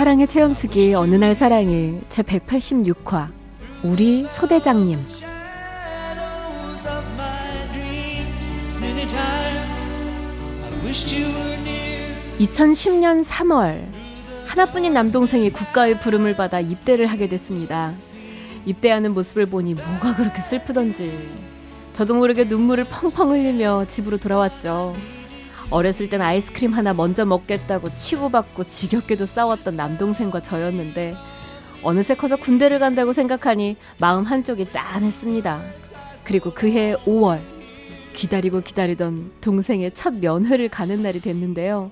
사랑의 체험수기 어느 날 사랑이 제 186화 우리 소대장님 2010년 3월 하나뿐인 남동생이 국가의 부름을 받아 입대를 하게 됐습니다. 입대하는 모습을 보니 뭐가 그렇게 슬프던지 저도 모르게 눈물을 펑펑 흘리며 집으로 돌아왔죠. 어렸을 땐 아이스크림 하나 먼저 먹겠다고 치고받고 지겹게도 싸웠던 남동생과 저였는데 어느새 커서 군대를 간다고 생각하니 마음 한쪽이 짠했습니다. 그리고 그해 5월 기다리고 기다리던 동생의 첫 면회를 가는 날이 됐는데요.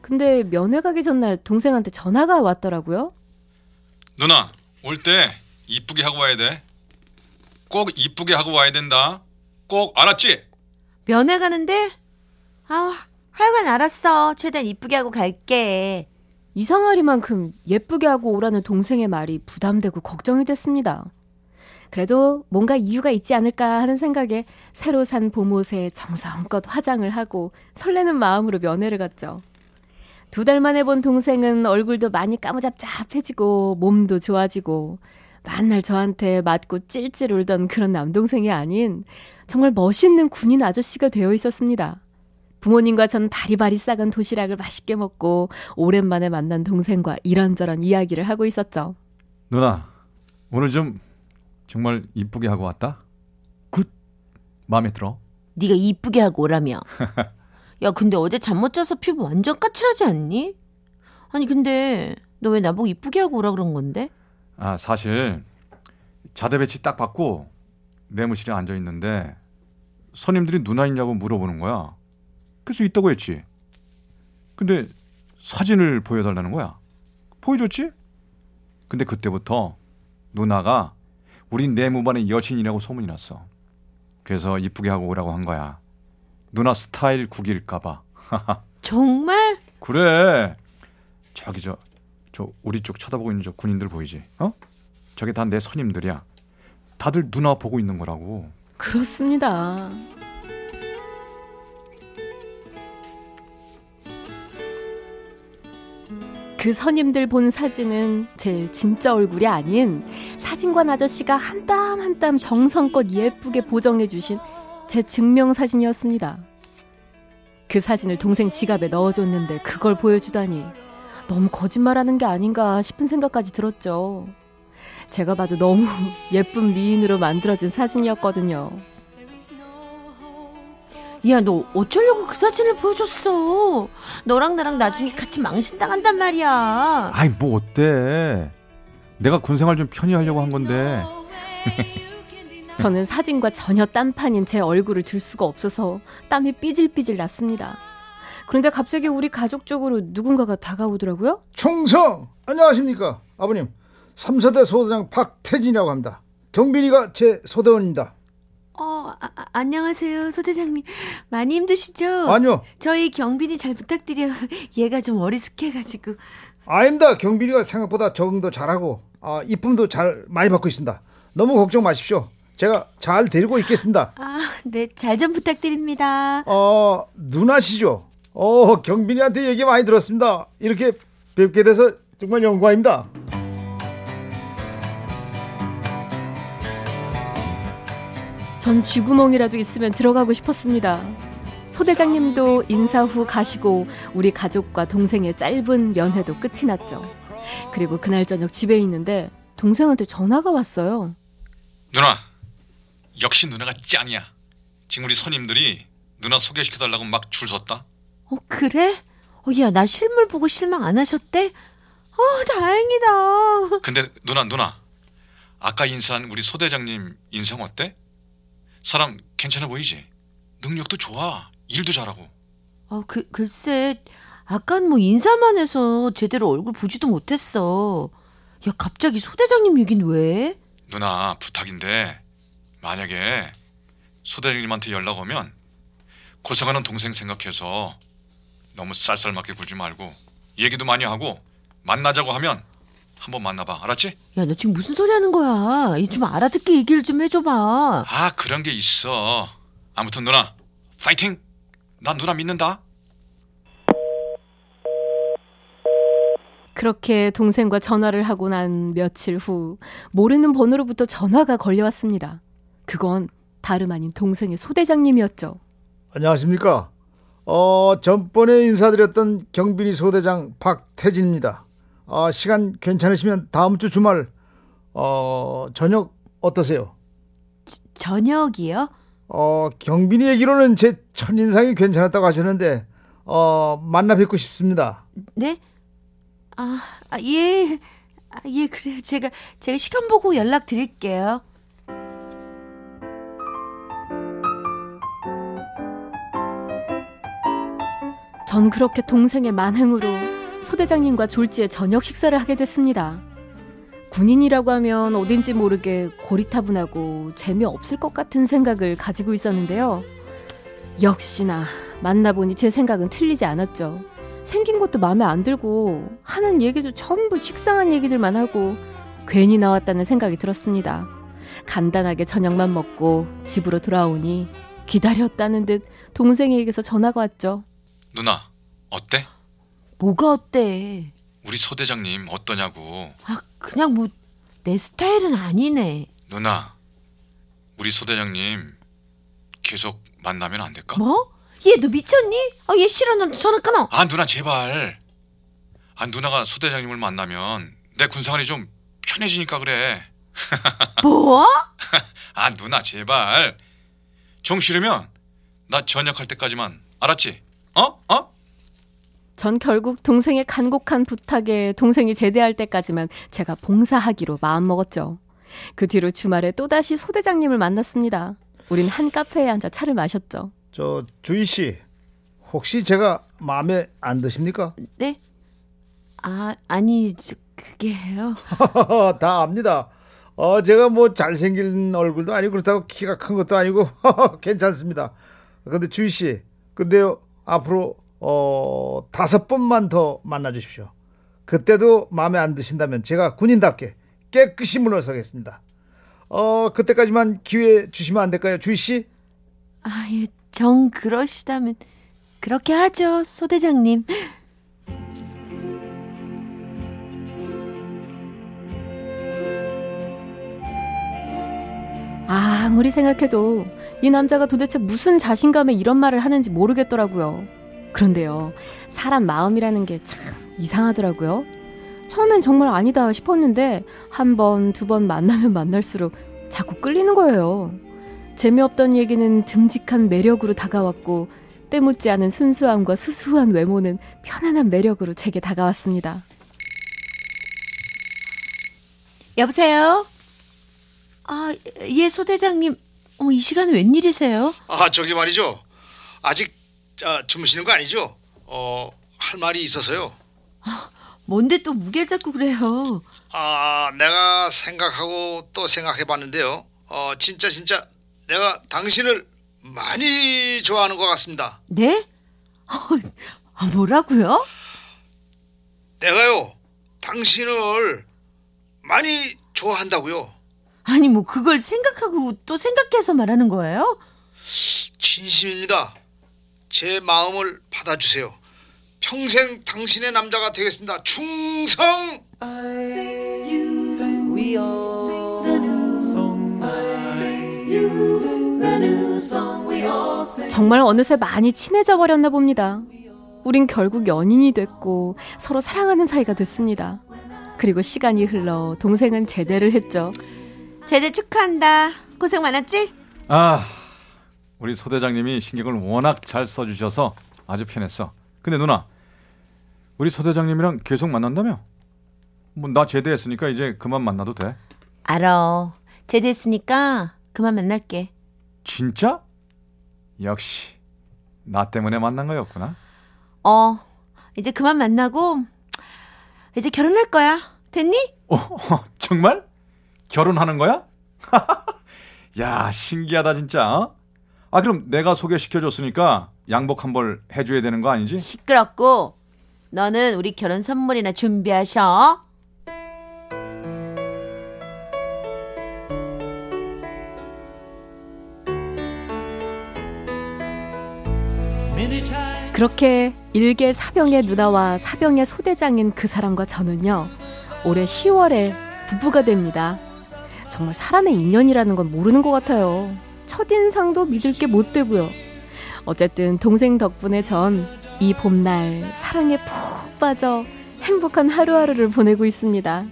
근데 면회 가기 전날 동생한테 전화가 왔더라고요. 누나 올 때 이쁘게 하고 와야 돼. 꼭 이쁘게 하고 와야 된다. 꼭 알았지? 면회 가는데 아, 하여간 알았어. 최대한 이쁘게 하고 갈게. 이상하리만큼 예쁘게 하고 오라는 동생의 말이 부담되고 걱정이 됐습니다. 그래도 뭔가 이유가 있지 않을까 하는 생각에 새로 산 봄옷에 정성껏 화장을 하고 설레는 마음으로 면회를 갔죠. 두 달 만에 본 동생은 얼굴도 많이 까무잡잡해지고 몸도 좋아지고 만날 저한테 맞고 찔찔 울던 그런 남동생이 아닌 정말 멋있는 군인 아저씨가 되어 있었습니다. 부모님과 전 바리바리 싸간 도시락을 맛있게 먹고 오랜만에 만난 동생과 이런저런 이야기를 하고 있었죠. 누나 오늘 좀 정말 이쁘게 하고 왔다. Good 마음에 들어. 네가 이쁘게 하고 오라며. 야 근데 어제 잠 못 자서 피부 완전 까칠하지 않니? 아니 근데 너 왜 나보고 이쁘게 하고 오라 그런 건데? 아 사실 자대 배치 딱 받고 내무실에 앉아 있는데 손님들이 누나 있냐고 물어보는 거야. 그래서 있다고 했지. 근데 사진을 보여달라는 거야. 보여줬지? 근데 그때부터 누나가 우린 내 무반의 여친이라고 소문이 났어. 그래서 이쁘게 하고 오라고 한 거야. 누나 스타일 구길까봐. 정말? 그래. 저기 저, 저 우리 쪽 쳐다보고 있는 저 군인들 보이지? 어? 저게 다 내 선임들이야. 다들 누나 보고 있는 거라고. 그렇습니다. 그 선임들 본 사진은 제 진짜 얼굴이 아닌 사진관 아저씨가 한 땀 한 땀 정성껏 예쁘게 보정해 주신 제 증명 사진이었습니다. 그 사진을 동생 지갑에 넣어줬는데 그걸 보여주다니 너무 거짓말하는 게 아닌가 싶은 생각까지 들었죠. 제가 봐도 너무 예쁜 미인으로 만들어진 사진이었거든요. 야, 너 어쩌려고 그 사진을 보여줬어? 너랑 나랑 나중에 같이 망신당한단 말이야. 아이 뭐 어때? 내가 군 생활 좀 편히 하려고 한 건데. 저는 사진과 전혀 딴판인 제 얼굴을 들 수가 없어서 땀이 삐질삐질 났습니다. 그런데 갑자기 우리 가족 쪽으로 누군가가 다가오더라고요. 총성 안녕하십니까 아버님 삼사대 소대장 박태진이라고 합니다. 경빈이가 제 소대원입니다. 어, 아, 아, 안녕하세요, 소대장님. 많이 힘드시죠? 아니요. 저희 경빈이 잘 부탁드려요. 얘가 좀 어리숙해가지고. 아닙니다. 경빈이가 생각보다 적응도 잘하고 아, 이쁨도 잘 많이 받고 있습니다. 너무 걱정 마십시오. 제가 잘 데리고 있겠습니다. 아, 네, 잘 좀 부탁드립니다. 어, 누나시죠? 어, 경빈이한테 얘기 많이 들었습니다. 이렇게 뵙게 돼서 정말 영광입니다. 전 쥐구멍이라도 있으면 들어가고 싶었습니다. 소대장님도 인사 후 가시고 우리 가족과 동생의 짧은 면회도 끝이 났죠. 그리고 그날 저녁 집에 있는데 동생한테 전화가 왔어요. 누나 역시 누나가 짱이야. 지금 우리 손님들이 누나 소개시켜달라고 막 줄 섰다. 어, 그래? 어, 야, 나 실물 보고 실망 안 하셨대? 어, 다행이다. 근데 누나 누나 아까 인사한 우리 소대장님 인성 어때? 사람 괜찮아 보이지? 능력도 좋아. 일도 잘하고. 어, 그, 글쎄, 아깐 뭐 인사만 해서 제대로 얼굴 보지도 못했어. 야, 갑자기 소대장님 얘긴 왜? 누나 부탁인데 만약에 소대장님한테 연락 오면 고생하는 동생 생각해서 너무 쌀쌀맞게 굴지 말고 얘기도 많이 하고 만나자고 하면 한번 만나봐 알았지? 야, 너 지금 무슨 소리 하는 거야? 이 좀 알아듣게 얘기를 좀 해줘봐. 아 그런 게 있어 아무튼 누나 파이팅 난 누나 믿는다 그렇게 동생과 전화를 하고 난 며칠 후 모르는 번호로부터 전화가 걸려왔습니다. 그건 다름 아닌 동생의 소대장님이었죠. 안녕하십니까. 어, 전번에 인사드렸던 경비리 소대장 박태진입니다. 아, 시간 괜찮으시면 다음 주 주말 어, 저녁 어떠세요? 저녁이요? 어, 경빈이 얘기로는 제 첫인상이 괜찮았다고 하시는데 어, 만나 뵙고 싶습니다. 네? 아, 아, 예. 아, 예, 그래요. 제가, 제가 시간 보고 연락 드릴게요. 전 그렇게 동생의 만행으로 소대장님과 졸지에 저녁 식사를 하게 됐습니다. 군인이라고 하면 어딘지 모르게 고리타분하고 재미없을 것 같은 생각을 가지고 있었는데요. 역시나 만나보니 제 생각은 틀리지 않았죠. 생긴 것도 마음에 안 들고 하는 얘기도 전부 식상한 얘기들만 하고 괜히 나왔다는 생각이 들었습니다. 간단하게 저녁만 먹고 집으로 돌아오니 기다렸다는 듯 동생에게서 전화가 왔죠. 누나 어때? 뭐가 어때? 우리 소대장님 어떠냐고 아, 그냥 뭐, 내 스타일은 아니네. 누나 우리 소대장님 계속 만나면 안 될까? 뭐? 얘, 너 미쳤니? 아, 얘 싫어. 너 전화 끊어. 아 누나 제발 아 누나가 소대장님을 만나면 내 군생활이 좀 편해지니까 그래 뭐? 아 누나 제발 정 싫으면 나 전역할 때까지만 알았지? 어? 어? 전 결국 동생의 간곡한 부탁에 동생이 제대할 때까지만 제가 봉사하기로 마음먹었죠. 그 뒤로 주말에 또다시 소대장님을 만났습니다. 우린 한 카페에 앉아 차를 마셨죠. 저 주희 씨 혹시 제가 마음에 안 드십니까? 네? 아, 아니, 저, 그게요. 다 압니다. 어, 제가 뭐 잘생긴 얼굴도 아니고 그렇다고 키가 큰 것도 아니고 괜찮습니다. 근데 주희 씨, 근데요 앞으로 어 다섯 번만 더 만나 주십시오. 그때도 마음에 안 드신다면 제가 군인답게 깨끗이 물러서겠습니다. 어 그때까지만 기회 주시면 안 될까요, 주희 씨? 아, 예, 정 그러시다면 그렇게 하죠, 소대장님. 아무리 생각해도 이 남자가 도대체 무슨 자신감에 이런 말을 하는지 모르겠더라고요. 그런데요, 사람 마음이라는 게 참 이상하더라고요. 처음엔 정말 아니다 싶었는데 한 번, 두 번 만나면 만날수록 자꾸 끌리는 거예요. 재미없던 얘기는 듬직한 매력으로 다가왔고 때묻지 않은 순수함과 수수한 외모는 편안한 매력으로 제게 다가왔습니다. 여보세요? 아, 예, 소대장님. 어, 이 시간에 웬일이세요? 아 저기 말이죠. 아직 아, 주무시는 거 아니죠? 어, 할 말이 있어서요. 뭔데 또 무게를 잡고 그래요? 아, 내가 생각하고 또 생각해 봤는데요. 어, 진짜 진짜 내가 당신을 많이 좋아하는 것 같습니다. 네? 아, 뭐라고요? 내가요, 당신을 많이 좋아한다고요. 아니, 뭐, 그걸 생각하고 또 생각해서 말하는 거예요? 진심입니다. 제 마음을 받아주세요. 평생 당신의 남자가 되겠습니다. 충성! 정말 어느새 많이 친해져 버렸나 봅니다. 우린 결국 연인이 됐고 서로 사랑하는 사이가 됐습니다. 그리고 시간이 흘러 동생은 제대를 했죠. 제대 축하한다. 고생 많았지? 아, 우리 소 대장님이 신경을 워낙 잘 써주셔서 아주 편했어. 근데 누나, 우리 소 대장님이랑 계속 만난다며? 뭐 나 제대했으니까 이제 그만 만나도 돼. 알아. 제대했으니까 그만 만날게. 진짜? 역시 나 때문에 만난 거였구나. 어, 이제 그만 만나고 이제 결혼할 거야. 됐니? 어, 정말? 결혼하는 거야? 야, 신기하다 진짜. 아, 그럼 내가 소개시켜 줬으니까 양복 한 벌 해줘야 되는 거 아니지? 시끄럽고 너는 우리 결혼 선물이나 준비하셔. 그렇게 일개 사병의 누나와 사병의 소대장인 그 사람과 저는요 올해 10월에 부부가 됩니다. 정말 사람의 인연이라는 건 모르는 것 같아요. 첫인상도 믿을 게 못 되고요. 어쨌든 동생 덕분에 전 이 봄날 사랑에 푹 빠져 행복한 하루하루를 보내고 있습니다.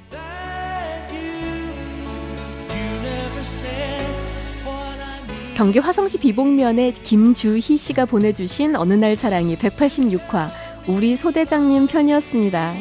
경기 화성시 비봉면에 김주희 씨가 보내주신 어느 날 사랑이 186화 우리 소대장님 편이었습니다.